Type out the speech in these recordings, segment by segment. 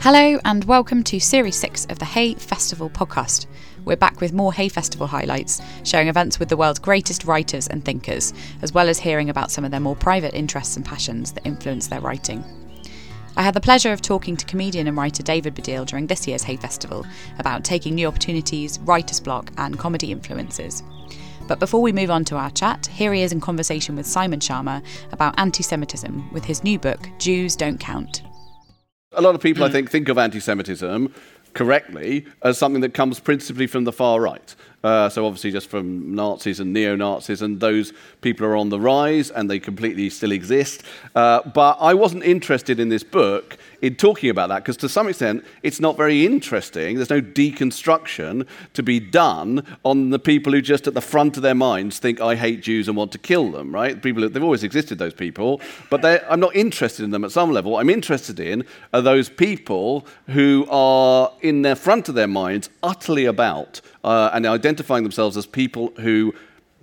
Hello, and welcome to Series 6 of the Hay Festival podcast. We're back with more Hay Festival highlights, showing events with the world's greatest writers and thinkers, as well as hearing about some of their more private interests and passions that influence their writing. I had the pleasure of talking to comedian and writer David Baddiel during this year's Hay Festival about taking new opportunities, writer's block, and comedy influences. But before we move on to our chat, here he is in conversation with Simon Schama about anti Semitism with his new book, Jews Don't Count. A lot of people, I think, think of anti Semitism correctly as something that comes principally from the far right. Uh, so, obviously, just from Nazis and neo Nazis, and those people are on the rise and they completely still exist. Uh, but I wasn't interested in this book in talking about that because, to some extent, it's not very interesting. There's no deconstruction to be done on the people who just at the front of their minds think, I hate Jews and want to kill them, right? People, they've always existed, those people, but I'm not interested in them at some level. What I'm interested in are those people who are in their front of their minds utterly about uh, and identifying themselves as people who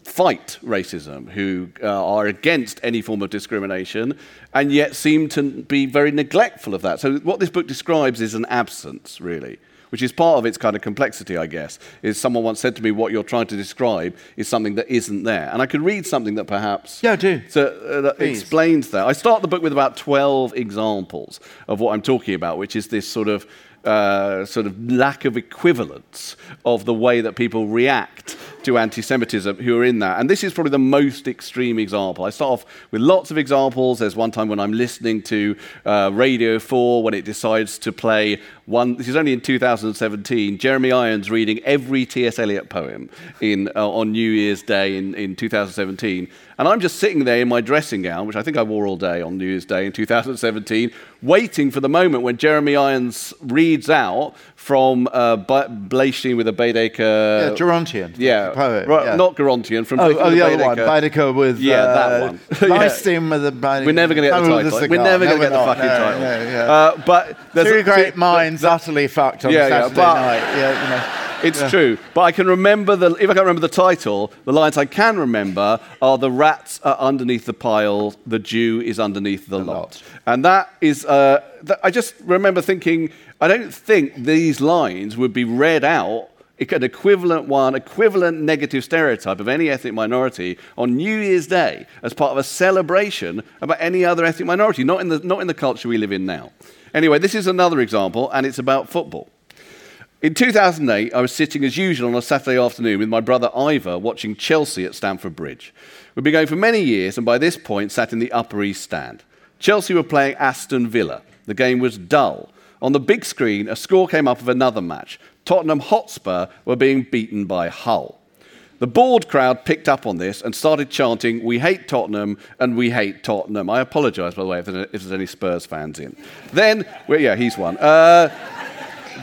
fight racism, who uh, are against any form of discrimination, and yet seem to be very neglectful of that. So, what this book describes is an absence, really, which is part of its kind of complexity, I guess. Is someone once said to me, What you're trying to describe is something that isn't there. And I could read something that perhaps yeah, do. So, uh, that explains that. I start the book with about 12 examples of what I'm talking about, which is this sort of uh, sort of lack of equivalence of the way that people react to anti Semitism who are in that. And this is probably the most extreme example. I start off with lots of examples. There's one time when I'm listening to uh, Radio 4 when it decides to play one, this is only in 2017, Jeremy Irons reading every T.S. Eliot poem in, uh, on New Year's Day in, in 2017. And I'm just sitting there in my dressing gown, which I think I wore all day on New Year's Day in 2017, waiting for the moment when Jeremy Irons reads out from uh, with a Baedeker. Yeah, Gerontion. Yeah, poet. Right, yeah. not Gerontion. From oh, oh the Baedeker. other one, Baedeker with yeah, uh, that one. Bleistein with the Baedeker. We're never going to get the title. We're never going to get the fucking no, title. No, yeah. uh, but two great minds utterly fucked on yeah, Saturday yeah, night. Yeah, you know. It's yeah. true. But I can remember the, if I can't remember the title, the lines I can remember are the rats are underneath the pile, the Jew is underneath the, the lot. lot. And that is, uh, that I just remember thinking, I don't think these lines would be read out an equivalent one, equivalent negative stereotype of any ethnic minority on New Year's Day as part of a celebration about any other ethnic minority, not in the, not in the culture we live in now. Anyway, this is another example, and it's about football. In 2008, I was sitting as usual on a Saturday afternoon with my brother Ivor watching Chelsea at Stamford Bridge. We'd been going for many years and by this point sat in the Upper East Stand. Chelsea were playing Aston Villa. The game was dull. On the big screen, a score came up of another match. Tottenham Hotspur were being beaten by Hull. The bored crowd picked up on this and started chanting, We hate Tottenham and we hate Tottenham. I apologise, by the way, if there's any Spurs fans in. Then, well, yeah, he's one. Uh,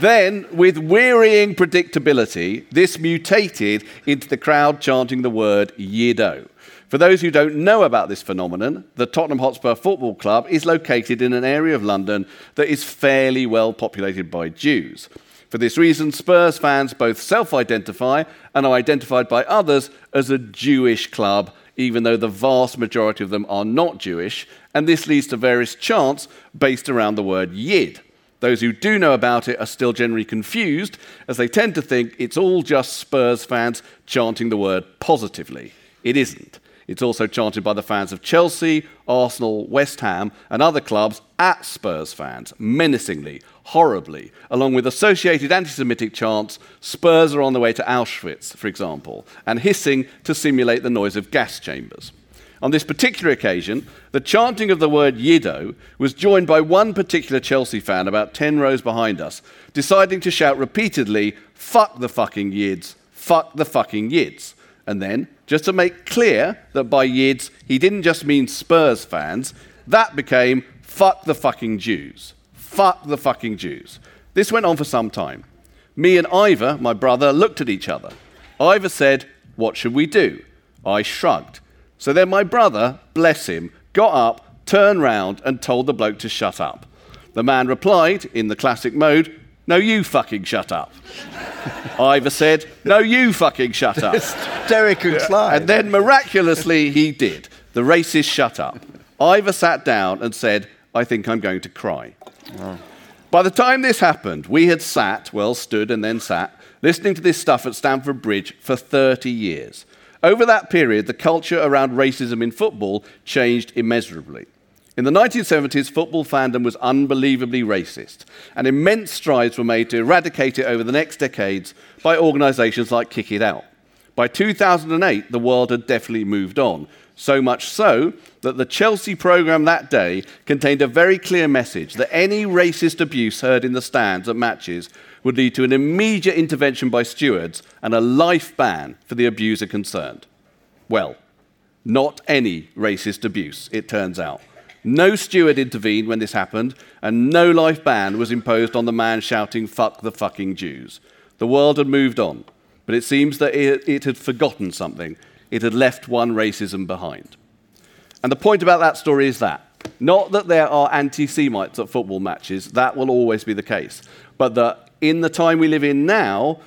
then, with wearying predictability, this mutated into the crowd chanting the word Yiddo. For those who don't know about this phenomenon, the Tottenham Hotspur Football Club is located in an area of London that is fairly well populated by Jews. For this reason, Spurs fans both self identify and are identified by others as a Jewish club, even though the vast majority of them are not Jewish, and this leads to various chants based around the word Yid. Those who do know about it are still generally confused, as they tend to think it's all just Spurs fans chanting the word positively. It isn't. It's also chanted by the fans of Chelsea, Arsenal, West Ham, and other clubs at Spurs fans, menacingly, horribly, along with associated anti Semitic chants Spurs are on the way to Auschwitz, for example, and hissing to simulate the noise of gas chambers. On this particular occasion, the chanting of the word Yiddo was joined by one particular Chelsea fan about 10 rows behind us, deciding to shout repeatedly, fuck the fucking Yids, fuck the fucking Yids. And then, just to make clear that by Yids he didn't just mean Spurs fans, that became fuck the fucking Jews. Fuck the fucking Jews. This went on for some time. Me and Ivor, my brother, looked at each other. Ivor said, What should we do? I shrugged. So then my brother, bless him, got up, turned round, and told the bloke to shut up. The man replied, in the classic mode, No, you fucking shut up. Ivor said, No, you fucking shut up. Derek and Clive. And then miraculously he did. The racist shut up. Ivor sat down and said, I think I'm going to cry. Oh. By the time this happened, we had sat, well, stood and then sat, listening to this stuff at Stamford Bridge for 30 years. Over that period, the culture around racism in football changed immeasurably. In the 1970s, football fandom was unbelievably racist, and immense strides were made to eradicate it over the next decades by organisations like Kick It Out. By 2008, the world had definitely moved on, so much so that the Chelsea programme that day contained a very clear message that any racist abuse heard in the stands at matches would lead to an immediate intervention by stewards and a life ban for the abuser concerned. Well, not any racist abuse, it turns out. No steward intervened when this happened, and no life ban was imposed on the man shouting, fuck the fucking Jews. The world had moved on, but it seems that it, it had forgotten something. It had left one racism behind. And the point about that story is that not that there are anti Semites at football matches, that will always be the case, but that in the time we live in now,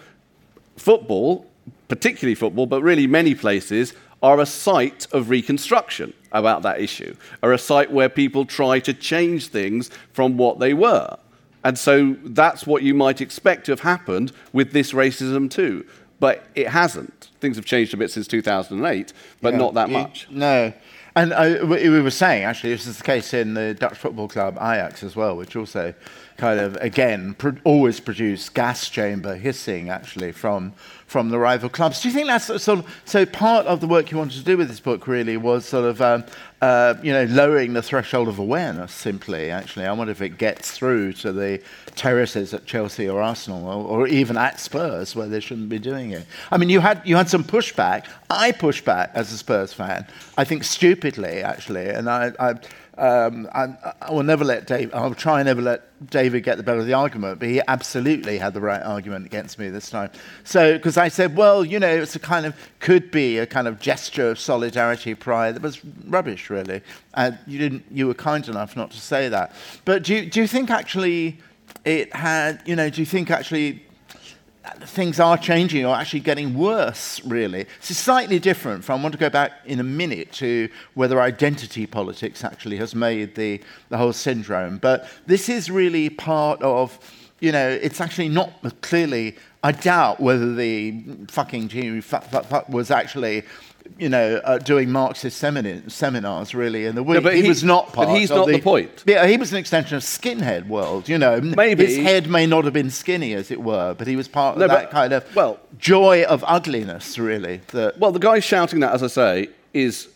football, particularly football, but really many places, are a site of reconstruction about that issue, are a site where people try to change things from what they were. And so that's what you might expect to have happened with this racism too. But it hasn't. Things have changed a bit since 2008, but Yeah, not that you- much. No. And uh, we we were saying, actually, this is the case in the Dutch football club Ajax as well, which also kind of, again, pro- always produce gas chamber hissing, actually, from, from the rival clubs. Do you think that's sort of, so part of the work you wanted to do with this book really was sort of, um, uh, you know, lowering the threshold of awareness simply, actually. I wonder if it gets through to the terraces at Chelsea or Arsenal or, or even at Spurs where they shouldn't be doing it. I mean, you had, you had some pushback. I pushed back as a Spurs fan, I think stupidly, actually, and I, I um, I, I will never let Dave. I'll try and never let David get the better of the argument, but he absolutely had the right argument against me this time. So, because I said, well, you know, it's a kind of could be a kind of gesture of solidarity, pride that was rubbish, really. And you didn't. You were kind enough not to say that. But do you, do you think actually it had? You know, do you think actually things are changing or actually getting worse, really. It's slightly different from, I want to go back in a minute to whether identity politics actually has made the, the whole syndrome. But this is really part of, you know, it's actually not clearly, I doubt whether the fucking fu- was actually. You know, uh, doing Marxist seminars really in the week. but he, he- was not but part. he's of not the point. Yeah, he was an extension of skinhead world. You know, Maybe. his head may not have been skinny, as it were, but he was part of No, that but- kind of well- joy of ugliness, really. That Well, the guy shouting that, as I say, is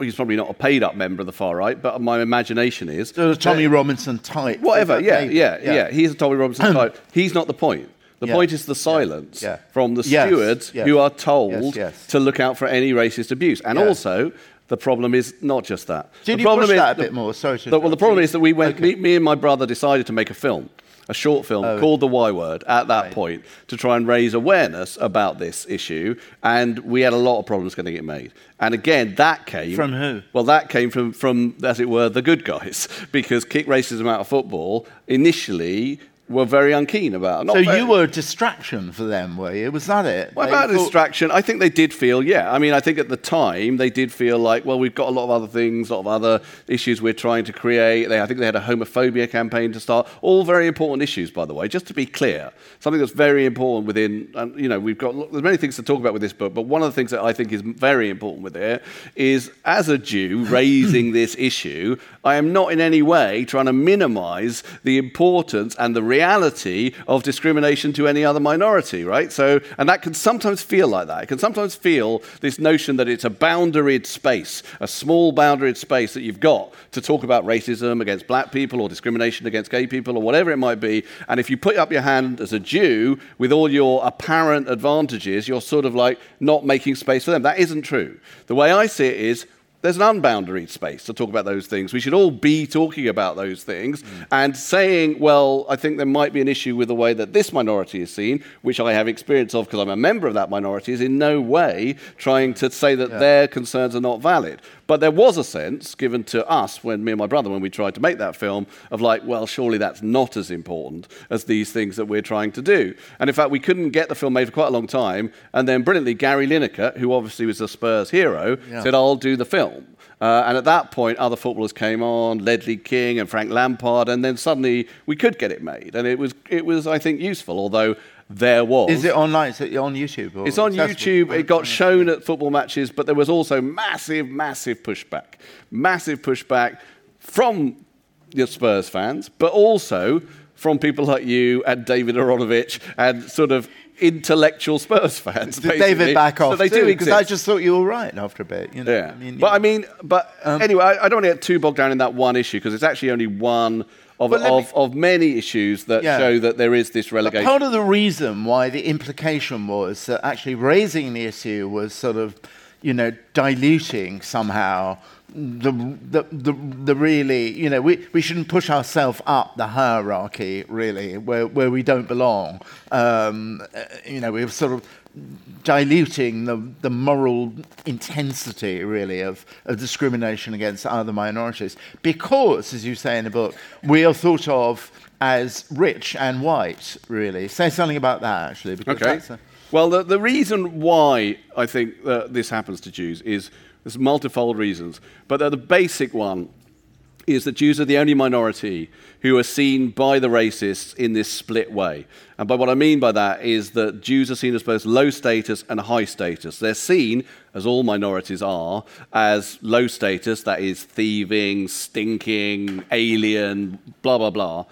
he's probably not a paid up member of the far right, but my imagination is of Tommy Robinson type. Whatever, yeah, Maybe, yeah, yeah, He's a Tommy Robinson type. He's not the point. The Yeah. point is the silence Yeah. from the Yes, stewards yes. who are told Yes, to look out for any racist abuse. And Yeah. also, the problem is not just that. Did the you problem push is that a bit more? Sorry to the- well, the problem is that we went. Okay. Me, me and my brother decided to make a film, a short film Oh. called The Y Word at that Right. point to try and raise awareness about this issue, and we had a lot of problems getting it made. And again, that came From who? Well, that came from, from as it were, the good guys, because kick racism out of football initially were very unkeen about. So very- you were a distraction for them, were you? Was that it? well, They about thought- distraction, I think they did feel, yeah. I mean, I think at the time they did feel like, well, we've got a lot of other things, a lot of other issues we're trying to create. They, I think they had a homophobia campaign to start. All very important issues, by the way. Just to be clear, something that's very important within, and you know, we've got there's many things to talk about with this book, but one of the things that I think is very important with it is, as a Jew raising this issue, I am not in any way trying to minimise the importance and the reality of discrimination to any other minority, right? So, and that can sometimes feel like that. It can sometimes feel this notion that it's a boundaried space, a small boundaried space that you've got to talk about racism against black people or discrimination against gay people or whatever it might be. And if you put up your hand as a Jew with all your apparent advantages, you're sort of like not making space for them. That isn't true. The way I see it is there's an unbounded space to talk about those things. We should all be talking about those things mm. and saying, well, I think there might be an issue with the way that this minority is seen, which I have experience of because I'm a member of that minority, is in no way trying to say that their concerns are not valid. But there was a sense given to us, when me and my brother, when we tried to make that film, of like, well, surely that's not as important as these things that we're trying to do. And in fact, we couldn't get the film made for quite a long time. And then brilliantly, Gary Lineker, who obviously was a Spurs hero, yeah. said, I'll do the film. Uh, and at that point, other footballers came on, Ledley King and Frank Lampard, and then suddenly we could get it made. And it was, it was I think, useful, although there was. Is it online? Is it on YouTube? it's on YouTube. It got shown at football matches, but there was also massive, massive pushback. Massive pushback from the Spurs fans, but also from people like you and David Aaronovitch and sort of intellectual Spurs fans. Did David back off? So they too, do because I just thought you were right after a bit. You know? Yeah, I mean, but I mean, but um, anyway, I, I, don't want to get too bogged down in that one issue because it's actually only one of, of, of many issues that yeah. show that there is this relegation. But part of the reason why the implication was that actually raising the issue was sort of, you know, diluting somehow the, the, the, the, really, you know, we, we shouldn't push ourselves up the hierarchy, really, where, where we don't belong. Um, uh, you know, we're sort of diluting the, the moral intensity, really, of, of discrimination against other minorities. Because, as you say in the book, we are thought of as rich and white, really. Say something about that, actually. okay. Well, the, the reason why I think that this happens to Jews is there's multifold reasons, but the basic one is that Jews are the only minority who are seen by the racists in this split way. And by what I mean by that is that Jews are seen as both low status and high status. They're seen, as all minorities are, as low status, that is thieving, stinking, alien, blah, blah, blah.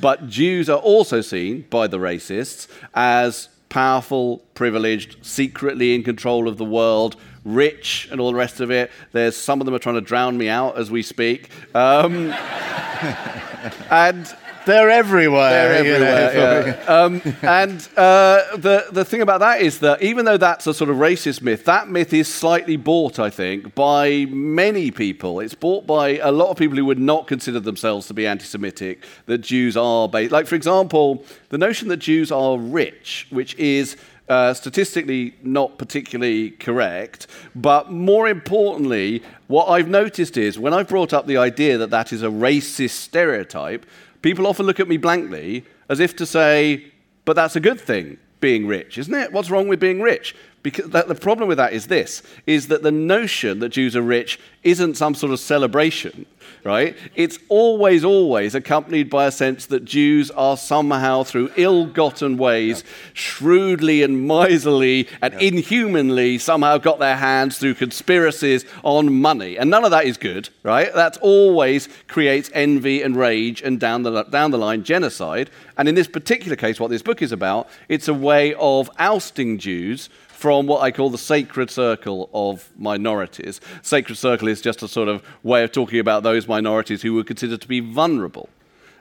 But Jews are also seen by the racists as powerful, privileged, secretly in control of the world, rich, and all the rest of it. There's some of them are trying to drown me out as we speak. Um, and they're everywhere. They're everywhere. Yeah. um, and uh, the the thing about that is that even though that's a sort of racist myth, that myth is slightly bought, I think, by many people. It's bought by a lot of people who would not consider themselves to be anti-Semitic. That Jews are based, like for example, the notion that Jews are rich, which is uh, statistically not particularly correct. But more importantly, what I've noticed is when I've brought up the idea that that is a racist stereotype, people often look at me blankly as if to say, but that's a good thing, being rich, isn't it? What's wrong with being rich? Because the problem with that is this, is that the notion that Jews are rich isn't some sort of celebration right? It's always, always accompanied by a sense that Jews are somehow, through ill gotten ways, yeah. shrewdly and miserly and yeah. inhumanly somehow got their hands through conspiracies on money. And none of that is good, right? That always creates envy and rage and down the, down the line genocide. And in this particular case, what this book is about, it's a way of ousting Jews from what I call the sacred circle of minorities. Sacred circle is just a sort of way of talking about those minorities who were considered to be vulnerable.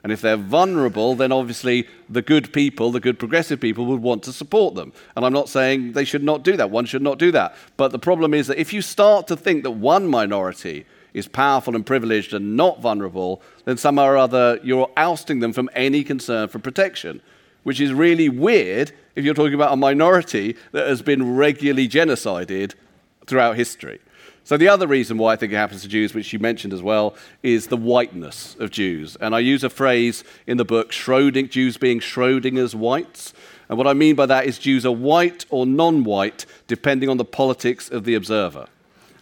And if they're vulnerable, then obviously the good people, the good progressive people, would want to support them. And I'm not saying they should not do that. One should not do that. But the problem is that if you start to think that one minority is powerful and privileged and not vulnerable, then somehow or other you're ousting them from any concern for protection which is really weird if you're talking about a minority that has been regularly genocided throughout history. So, the other reason why I think it happens to Jews, which you mentioned as well, is the whiteness of Jews. And I use a phrase in the book, Schroding, Jews being Schrodinger's whites. And what I mean by that is Jews are white or non white, depending on the politics of the observer.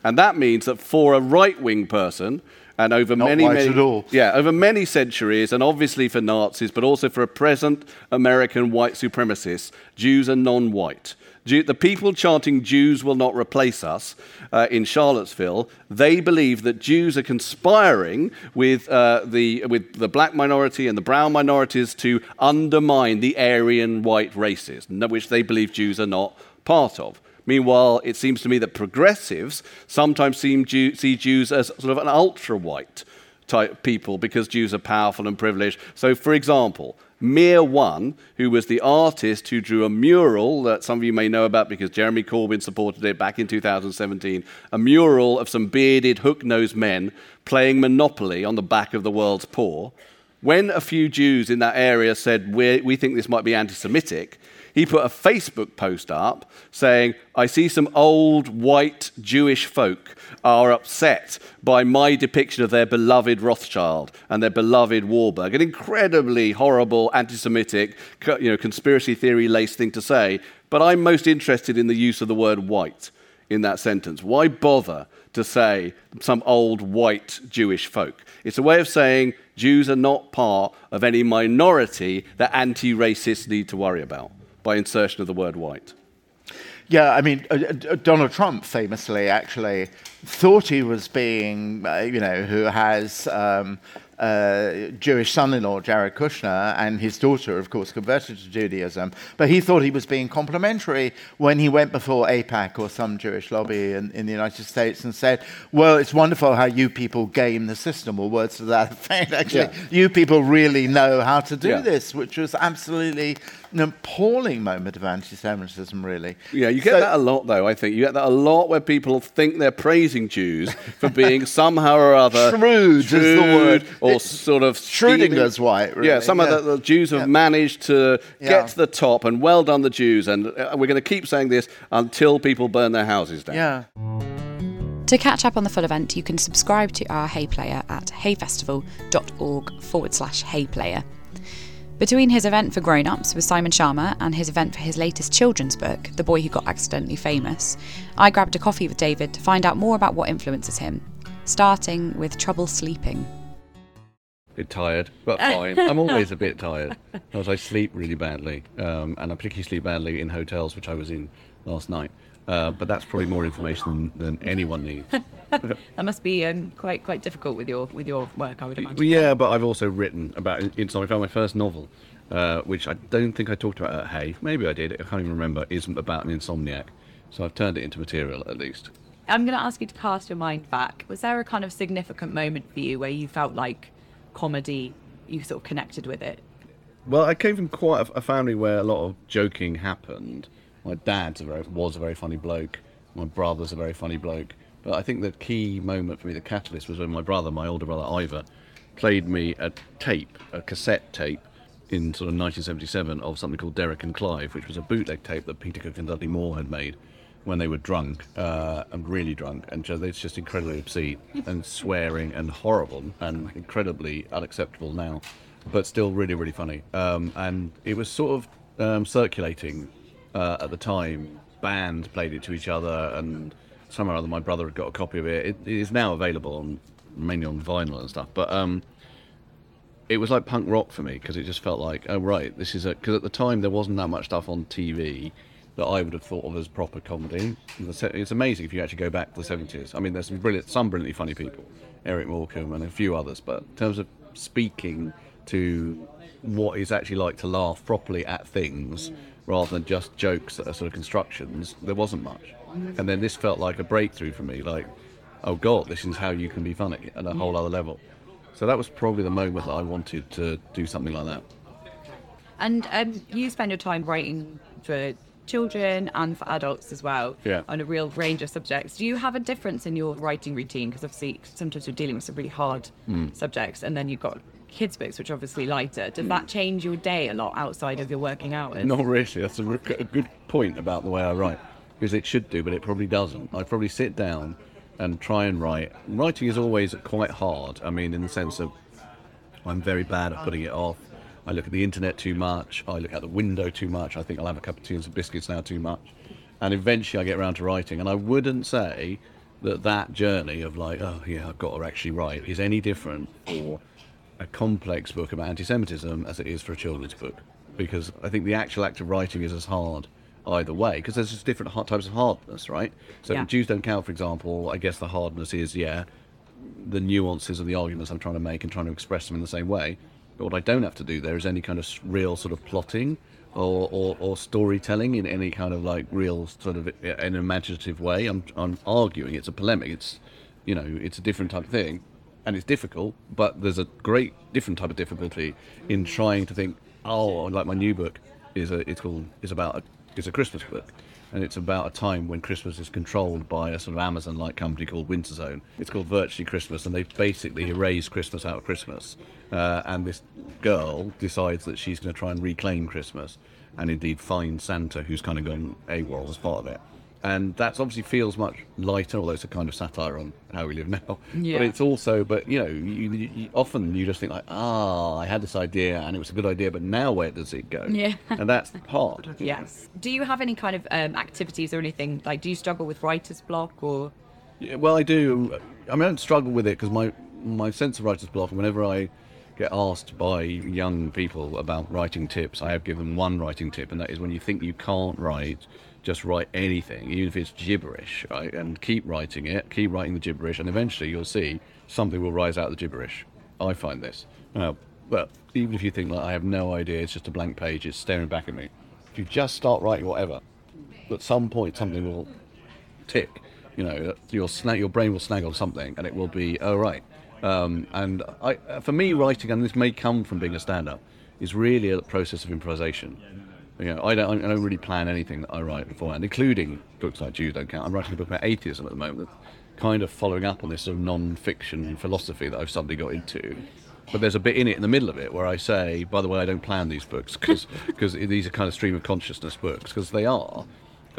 And that means that for a right wing person, and over Not many, many yeah, over many centuries, and obviously for Nazis, but also for a present American white supremacists, Jews are non-white. Jew, the people chanting "Jews will not replace us" uh, in Charlottesville, they believe that Jews are conspiring with uh, the with the black minority and the brown minorities to undermine the Aryan white races, which they believe Jews are not part of. Meanwhile, it seems to me that progressives sometimes Jew, see Jews as sort of an ultra white type people because Jews are powerful and privileged. So, for example, Mear One, who was the artist who drew a mural that some of you may know about because Jeremy Corbyn supported it back in 2017, a mural of some bearded, hook nosed men playing Monopoly on the back of the world's poor. when a few Jews in that area said, we think this might be anti Semitic, he put a Facebook post up saying, I see some old white Jewish folk are upset by my depiction of their beloved Rothschild and their beloved Warburg. An incredibly horrible anti Semitic, you know, conspiracy theory laced thing to say. But I'm most interested in the use of the word white in that sentence. Why bother to say some old white Jewish folk? It's a way of saying Jews are not part of any minority that anti racists need to worry about by insertion of the word white. Yeah, I mean, uh, uh, Donald Trump famously actually thought he was being, uh, you know, who has um, uh, Jewish son-in-law Jared Kushner and his daughter, of course, converted to Judaism. But he thought he was being complimentary when he went before AIPAC or some Jewish lobby in, in the United States and said, "Well, it's wonderful how you people game the system," or words to that effect. Actually, yeah. you people really know how to do yeah. this, which was absolutely an appalling moment of anti-Semitism, really. Yeah, you get so, that a lot, though. I think you get that a lot where people think they're praising Jews for being somehow or other shrewd, shrewd is the word, or it's sort of Schrödinger's white. Really. Yeah, some yeah. of the, the, Jews have yeah. managed to yeah. get to the top, and well done the Jews. And uh, we're going to keep saying this until people burn their houses down. Yeah. To catch up on the full event, you can subscribe to our Hay Player at hayfestival.org forward slash hayplayer. Between his event for grown ups with Simon Schama and his event for his latest children's book, The Boy Who Got Accidentally Famous, I grabbed a coffee with David to find out more about what influences him, starting with trouble sleeping. Bit tired, but fine. I'm always a bit tired because I sleep really badly, um, and I particularly sleep badly in hotels, which I was in last night. Uh, but that's probably more information than, than anyone needs. that must be um, quite quite difficult with your with your work, I would imagine. Yeah, but I've also written about insomnia. I found my first novel, uh, which I don't think I talked about at Hay. Maybe I did. I can't even remember. Isn't about an insomniac, so I've turned it into material at least. I'm going to ask you to cast your mind back. Was there a kind of significant moment for you where you felt like comedy, you sort of connected with it? Well, I came from quite a family where a lot of joking happened my dad was a very funny bloke. My brother's a very funny bloke. But I think the key moment for me, the catalyst, was when my brother, my older brother Ivor, played me a tape, a cassette tape, in sort of 1977 of something called Derek and Clive, which was a bootleg tape that Peter Cook and Dudley Moore had made when they were drunk uh, and really drunk, and it's just incredibly obscene and swearing and horrible and incredibly unacceptable now, but still really really funny. Um, and it was sort of um, circulating uh, at the time. Bands played it to each other, and somehow or other my brother had got a copy of it. It, it is now available on mainly on vinyl and stuff, but um, it was like punk rock for me because it just felt like, oh right, this is a because at the time there wasn't that much stuff on TV that I would have thought of as proper comedy. It's amazing if you actually go back to the seventies. I mean, there's some brilliant, some brilliantly funny people, Eric Morecambe and a few others, but in terms of speaking to what it's actually like to laugh properly at things rather than just jokes that are sort of constructions, there wasn't much. And then this felt like a breakthrough for me, like, oh God, this is how you can be funny at a whole other level. So that was probably the moment that I wanted to do something like that. And um, you spend your time writing for children and for adults as well yeah. on a real range of subjects. Do you have a difference in your writing routine? Because obviously sometimes you're dealing with some really hard mm. subjects and then you've got kids' books, which are obviously lighter. Does that hmm. change your day a lot outside of your working hours? Not really. That's a, a good point about the way I write, because it should do, but it probably doesn't. I probably sit down and try and write. Writing is always quite hard. I mean, in the sense of I'm very bad at putting it off. I look at the internet too much. I look out the window too much. I think I'll have a cup of tea and some biscuits now too much. And eventually I get around to writing. And I wouldn't say that that journey of like, oh yeah, I've got to actually write is any different for a complex book about anti-Semitism as it is for a children's book, because I think the actual act of writing is as hard either way, because there's just different types of hardness, right? So yeah. Jews don't count, for example. I guess the hardness is yeah, the nuances of the arguments I'm trying to make and trying to express them in the same way. But what I don't have to do there is any kind of real sort of plotting or, or, or, storytelling in any kind of like real sort of an imaginative way. I'm, I'm arguing. It's a polemic. It's you know it's a different type of thing and it's difficult, but there's a great different type of difficulty in trying to think, oh, like my new book is a, it's called is about a It's a Christmas book. And it's about a time when Christmas is controlled by a sort of Amazon like company called Winterzone. It's called Virtually Christmas, and they've basically erase Christmas out of Christmas. Uh, and this girl decides that she's going to try and reclaim Christmas and indeed find Santa, who's kind of gone AWOL as part of it and that obviously feels much lighter, although it's a kind of satire on how we live now. Yeah. But it's also, but you know, you, you, often you just think like, ah, I had this idea and it was a good idea, but now where does it go? Yeah. and that's hard. Yes. Do you have any kind of um, activities or anything? Like, do you struggle with writer's block or? Yeah, well, I do. I mean, I don't struggle with it because my my sense of writer's block. Whenever I get asked by young people about writing tips, I have given one writing tip, and that is when you think you can't write just write anything, even if it's gibberish, right? And keep writing it, keep writing the gibberish, and eventually you'll see something will rise out of the gibberish. I find this. Now, well, even if you think like I have no idea, it's just a blank page, it's staring back at me. If you just start writing whatever, at some point something will tick. You know, your sna- your brain will snag on something, and it will be oh right. Um, and I, for me, writing, and this may come from being a stand-up, is really a process of improvisation. You know, I don't, I don't really plan anything that I write beforehand, including books like Jews Don't Count. I'm writing a book about atheism at the moment, kind of following up on this sort of non-fiction philosophy that I've suddenly got into. But there's a bit in it, in the middle of it, where I say, by the way, I don't plan these books because these are kind of stream of consciousness books, because they are.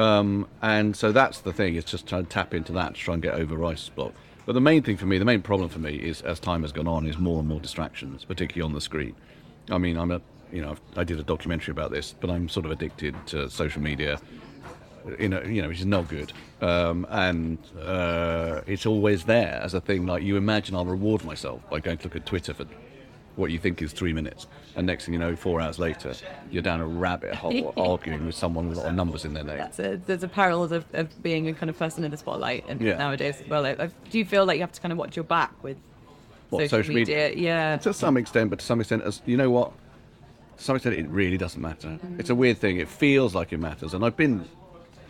Um, and so that's the thing, it's just trying to tap into that to try and get over writer's block. But the main thing for me, the main problem for me is, as time has gone on, is more and more distractions, particularly on the screen. I mean, I'm a you know, I did a documentary about this, but I'm sort of addicted to social media. You know, you know, which is not good, um, and uh, it's always there as a thing. Like you imagine, I'll reward myself by going to look at Twitter for what you think is three minutes, and next thing you know, four hours later, you're down a rabbit hole arguing with someone with a lot of numbers in their name. That's a, there's a peril of, of being a kind of person in the spotlight and Yeah. nowadays as well. I, I- do you feel like you have to kind of watch your back with What, social, social media? Yeah. To some extent, but to some extent, as you know what, to some extent, it really doesn't matter. Mm-hmm. It's a weird thing. It feels like it matters, and I've been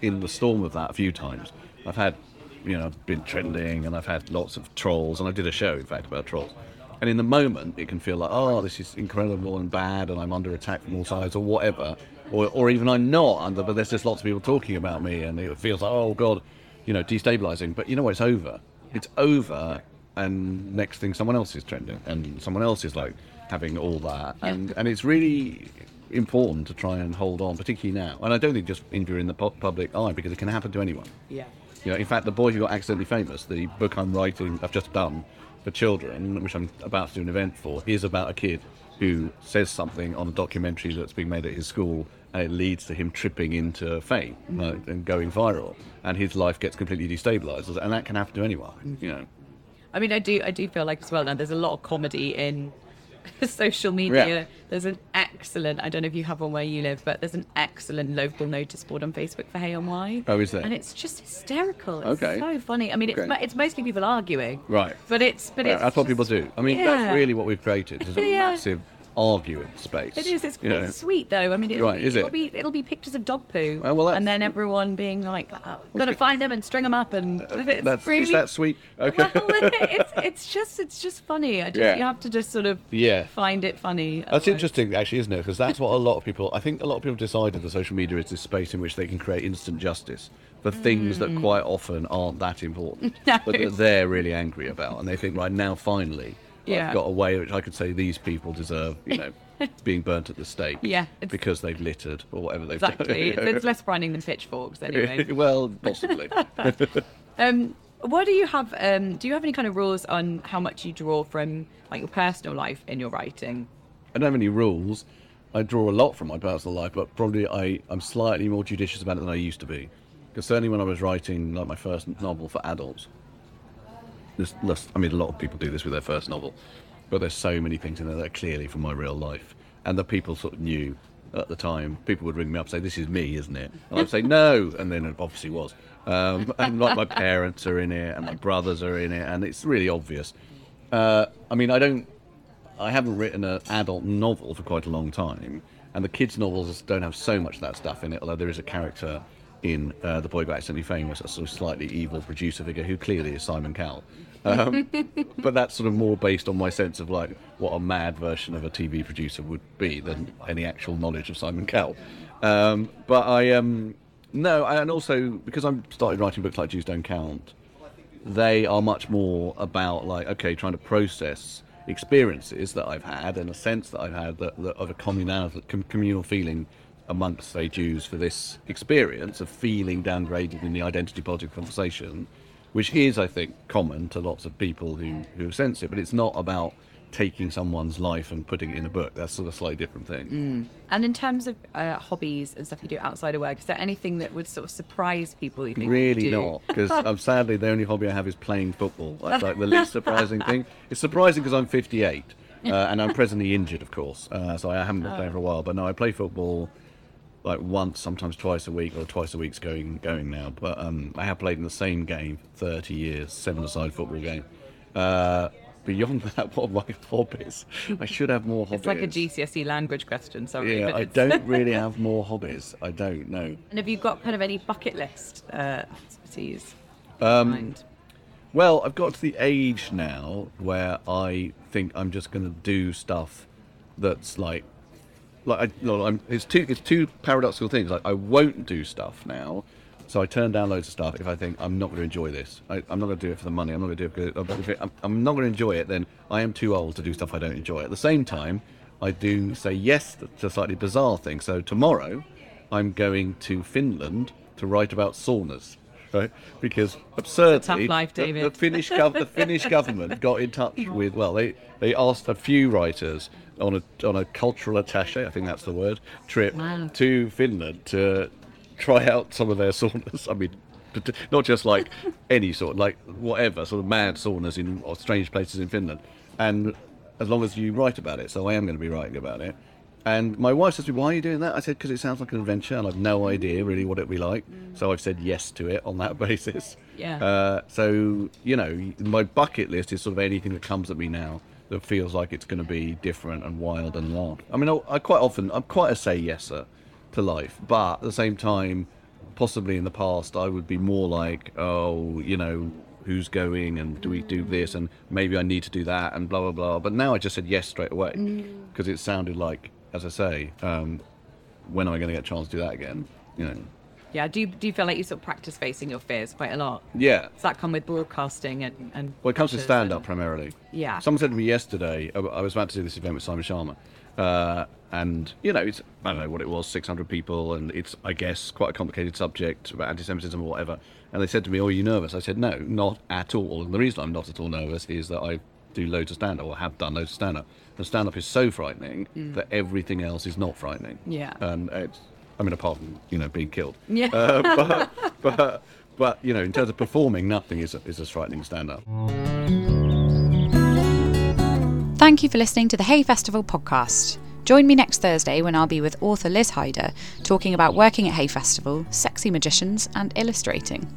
in the storm of that a few times. I've had, you know, been trending, and I've had lots of trolls, and I did a show, in fact, about trolls. And in the moment, it can feel like, oh, this is incredible and bad, and I'm under attack from all sides, or whatever. Or, or even I'm not under, but there's just lots of people talking about me, and it feels like, oh, God, you know, destabilizing. But you know what? It's over. It's over, and next thing, someone else is trending, and someone else is like having all that. And, and it's really important to try and hold on, particularly now. And I don't think just if you're in the public eye, because it can happen to anyone. Yeah. You know, in fact, the boy who got accidentally famous, the book I'm writing, I've just done for children, which I'm about to do an event for, is about a kid who says something on a documentary that's being made at his school, and it leads to him tripping into fame mm-hmm. like, and going viral, and his life gets completely destabilized, and that can happen to anyone. You know, I mean, I do, I do feel like as well. Now, there's a lot of comedy in social media. Yeah. There's an excellent. I don't know if you have one where you live, but there's an excellent local notice board on Facebook for Hay on Wye. Oh, is there? And it's just hysterical. It's Okay. so funny. I mean, it's Okay. mo- it's mostly people arguing. Right. But it's but Yeah, it's that's what people do. I mean, Yeah. that's really what we've created. Is a Yeah. Massive arguing space. It is. It's, you know. sweet though. I mean, it'll, Right, be, is it'll it? be it'll be pictures of dog poo, Well, well, and then everyone being like, oh, "Gonna find them and string them up," and it's That's really is that sweet? Okay. Well, it's it's just it's just funny. I just, Yeah. You have to just sort of Yeah. find it funny. That's interesting, actually, isn't it? Because that's what a lot of people. I think a lot of people decided that social media is this space in which they can create instant justice for things that quite often aren't that important, Mm. No. but that they're really angry about, and they think, right now, finally, Yeah. I've got a way which I could say these people deserve, you know, being burnt at the stake, Yeah, because they've littered or whatever they've Exactly. It's, done. it's less frightening than pitchforks, anyway. well, possibly. Um, what do you have? Um, do you have any kind of rules on how much you draw from like your personal life in your writing? I don't have any rules. I draw a lot from my personal life, but probably I, I'm slightly more judicious about it than I used to be. Because certainly when I was writing like my first novel for adults, this, this, I mean, a lot of people do this with their first novel, but there's so many things in there that are clearly from my real life, and the people sort of knew at the time. People would ring me up and say, "This is me, isn't it?" And I'd say, "No," and then it obviously was. Um, and like my parents are in it, and my brothers are in it, and it's really obvious. Uh, I mean, I don't I haven't written an adult novel for quite a long time, and the kids' novels don't have so much of that stuff in it. Although there is a character in uh, The Boy Who Accidentally Famous, a sort of slightly evil producer figure who clearly is Simon Cowell. Um, but that's sort of more based on my sense of like what a mad version of a TV producer would be than any actual knowledge of Simon Cowell. Um, but I um, no, and also because I'm started writing books like Jews Don't Count, they are much more about like okay, trying to process experiences that I've had and a sense that I've had that, that of a communal com- communal feeling amongst say Jews for this experience of feeling downgraded in the identity politics conversation, which is I think common to lots of people who who sense it, but it's not about taking someone's life and putting it in a book. That's sort of a slightly different thing. And in terms of uh, hobbies and stuff you do outside of work, is there anything that would sort of surprise people? You think Really do? not, because um, sadly the only hobby I have is playing football. That's like the least surprising thing. It's surprising because I'm 58 uh, and I'm presently injured, of course, uh, so I haven't been playing for a while. But no, I play football like once, sometimes twice a week, or twice a week's going going now. But um, I have played in the same game for 30 years, seven-a-side football game. Uh, beyond that, what are my hobbies? I should have more hobbies. It's like a GCSE language question. Sorry, Yeah, but I don't really have more hobbies. I don't know. And have you got kind of any bucket list uh, expertise? Um, in mind? Well, I've got to the age now where I think I'm just going to do stuff that's like, like I, no, it's two it's two paradoxical things. Like I won't do stuff now, so I turn down loads of stuff if I think I'm not going to enjoy this. I, I'm not going to do it for the money. I'm not going to do it because it, I'm, I'm not going to enjoy it. Then I am too old to do stuff I don't enjoy. At the same time, I do say yes to slightly bizarre things. So tomorrow, I'm going to Finland to write about saunas. Right, because absurdly, life, the- the Finnish gov- the Finnish government got in touch with well they they asked a few writers on a on a cultural attaché I think that's the word trip Wow. to Finland to try out some of their saunas. I mean, uh, not just like any sort, like whatever sort of mad saunas in or strange places in Finland. And as long as you write about it, so I am going to be writing about it. And my wife says to me, "Why are you doing that?" I said, "Because it sounds like an adventure, and I've no idea really what it'd be like." Mm. So I've said yes to it on that basis. Yeah. Uh, so you know, my bucket list is sort of anything that comes at me now that feels like it's going to be different and wild and long. I mean, I, I quite often I'm quite a say yeser to life, but at the same time, possibly in the past, I would be more like, oh, you know, who's going and do we do mm. this and maybe I need to do that and blah blah blah. But now I just said yes straight away mm. because it sounded like, as I say, um, when am I going to get a chance to do that again? You know, Yeah, do you, do you feel like you sort of practice facing your fears quite a lot? yeah. Does that come with broadcasting and, and Well, it comes to stand up and- primarily. Yeah. Someone said to me yesterday, I I was about to do this event with Simon Schama, uh, and you know, it's I don't know what it was, 600 people, and it's I guess quite a complicated subject about anti-Semitism or whatever. And they said to me, "Oh, are you nervous?" I said, "No, not at all." And the reason I'm not at all nervous is that I do loads of stand-up, or have done loads of stand-up. And stand-up is so frightening that everything else is not frightening. Mm. Yeah. And it's, I mean, apart from you know being killed. Yeah. Uh, but, but but you know, in terms of performing, nothing is is as frightening as stand-up. Thank you for listening to the Hay Festival podcast. Join me next Thursday when I'll be with author Liz Hyder talking about working at Hay Festival, sexy magicians, and illustrating.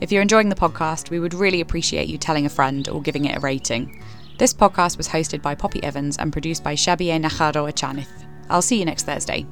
If you're enjoying the podcast, we would really appreciate you telling a friend or giving it a rating. This podcast was hosted by Poppy Evans and produced by Shabie Nacharo Achanith. I'll see you next Thursday.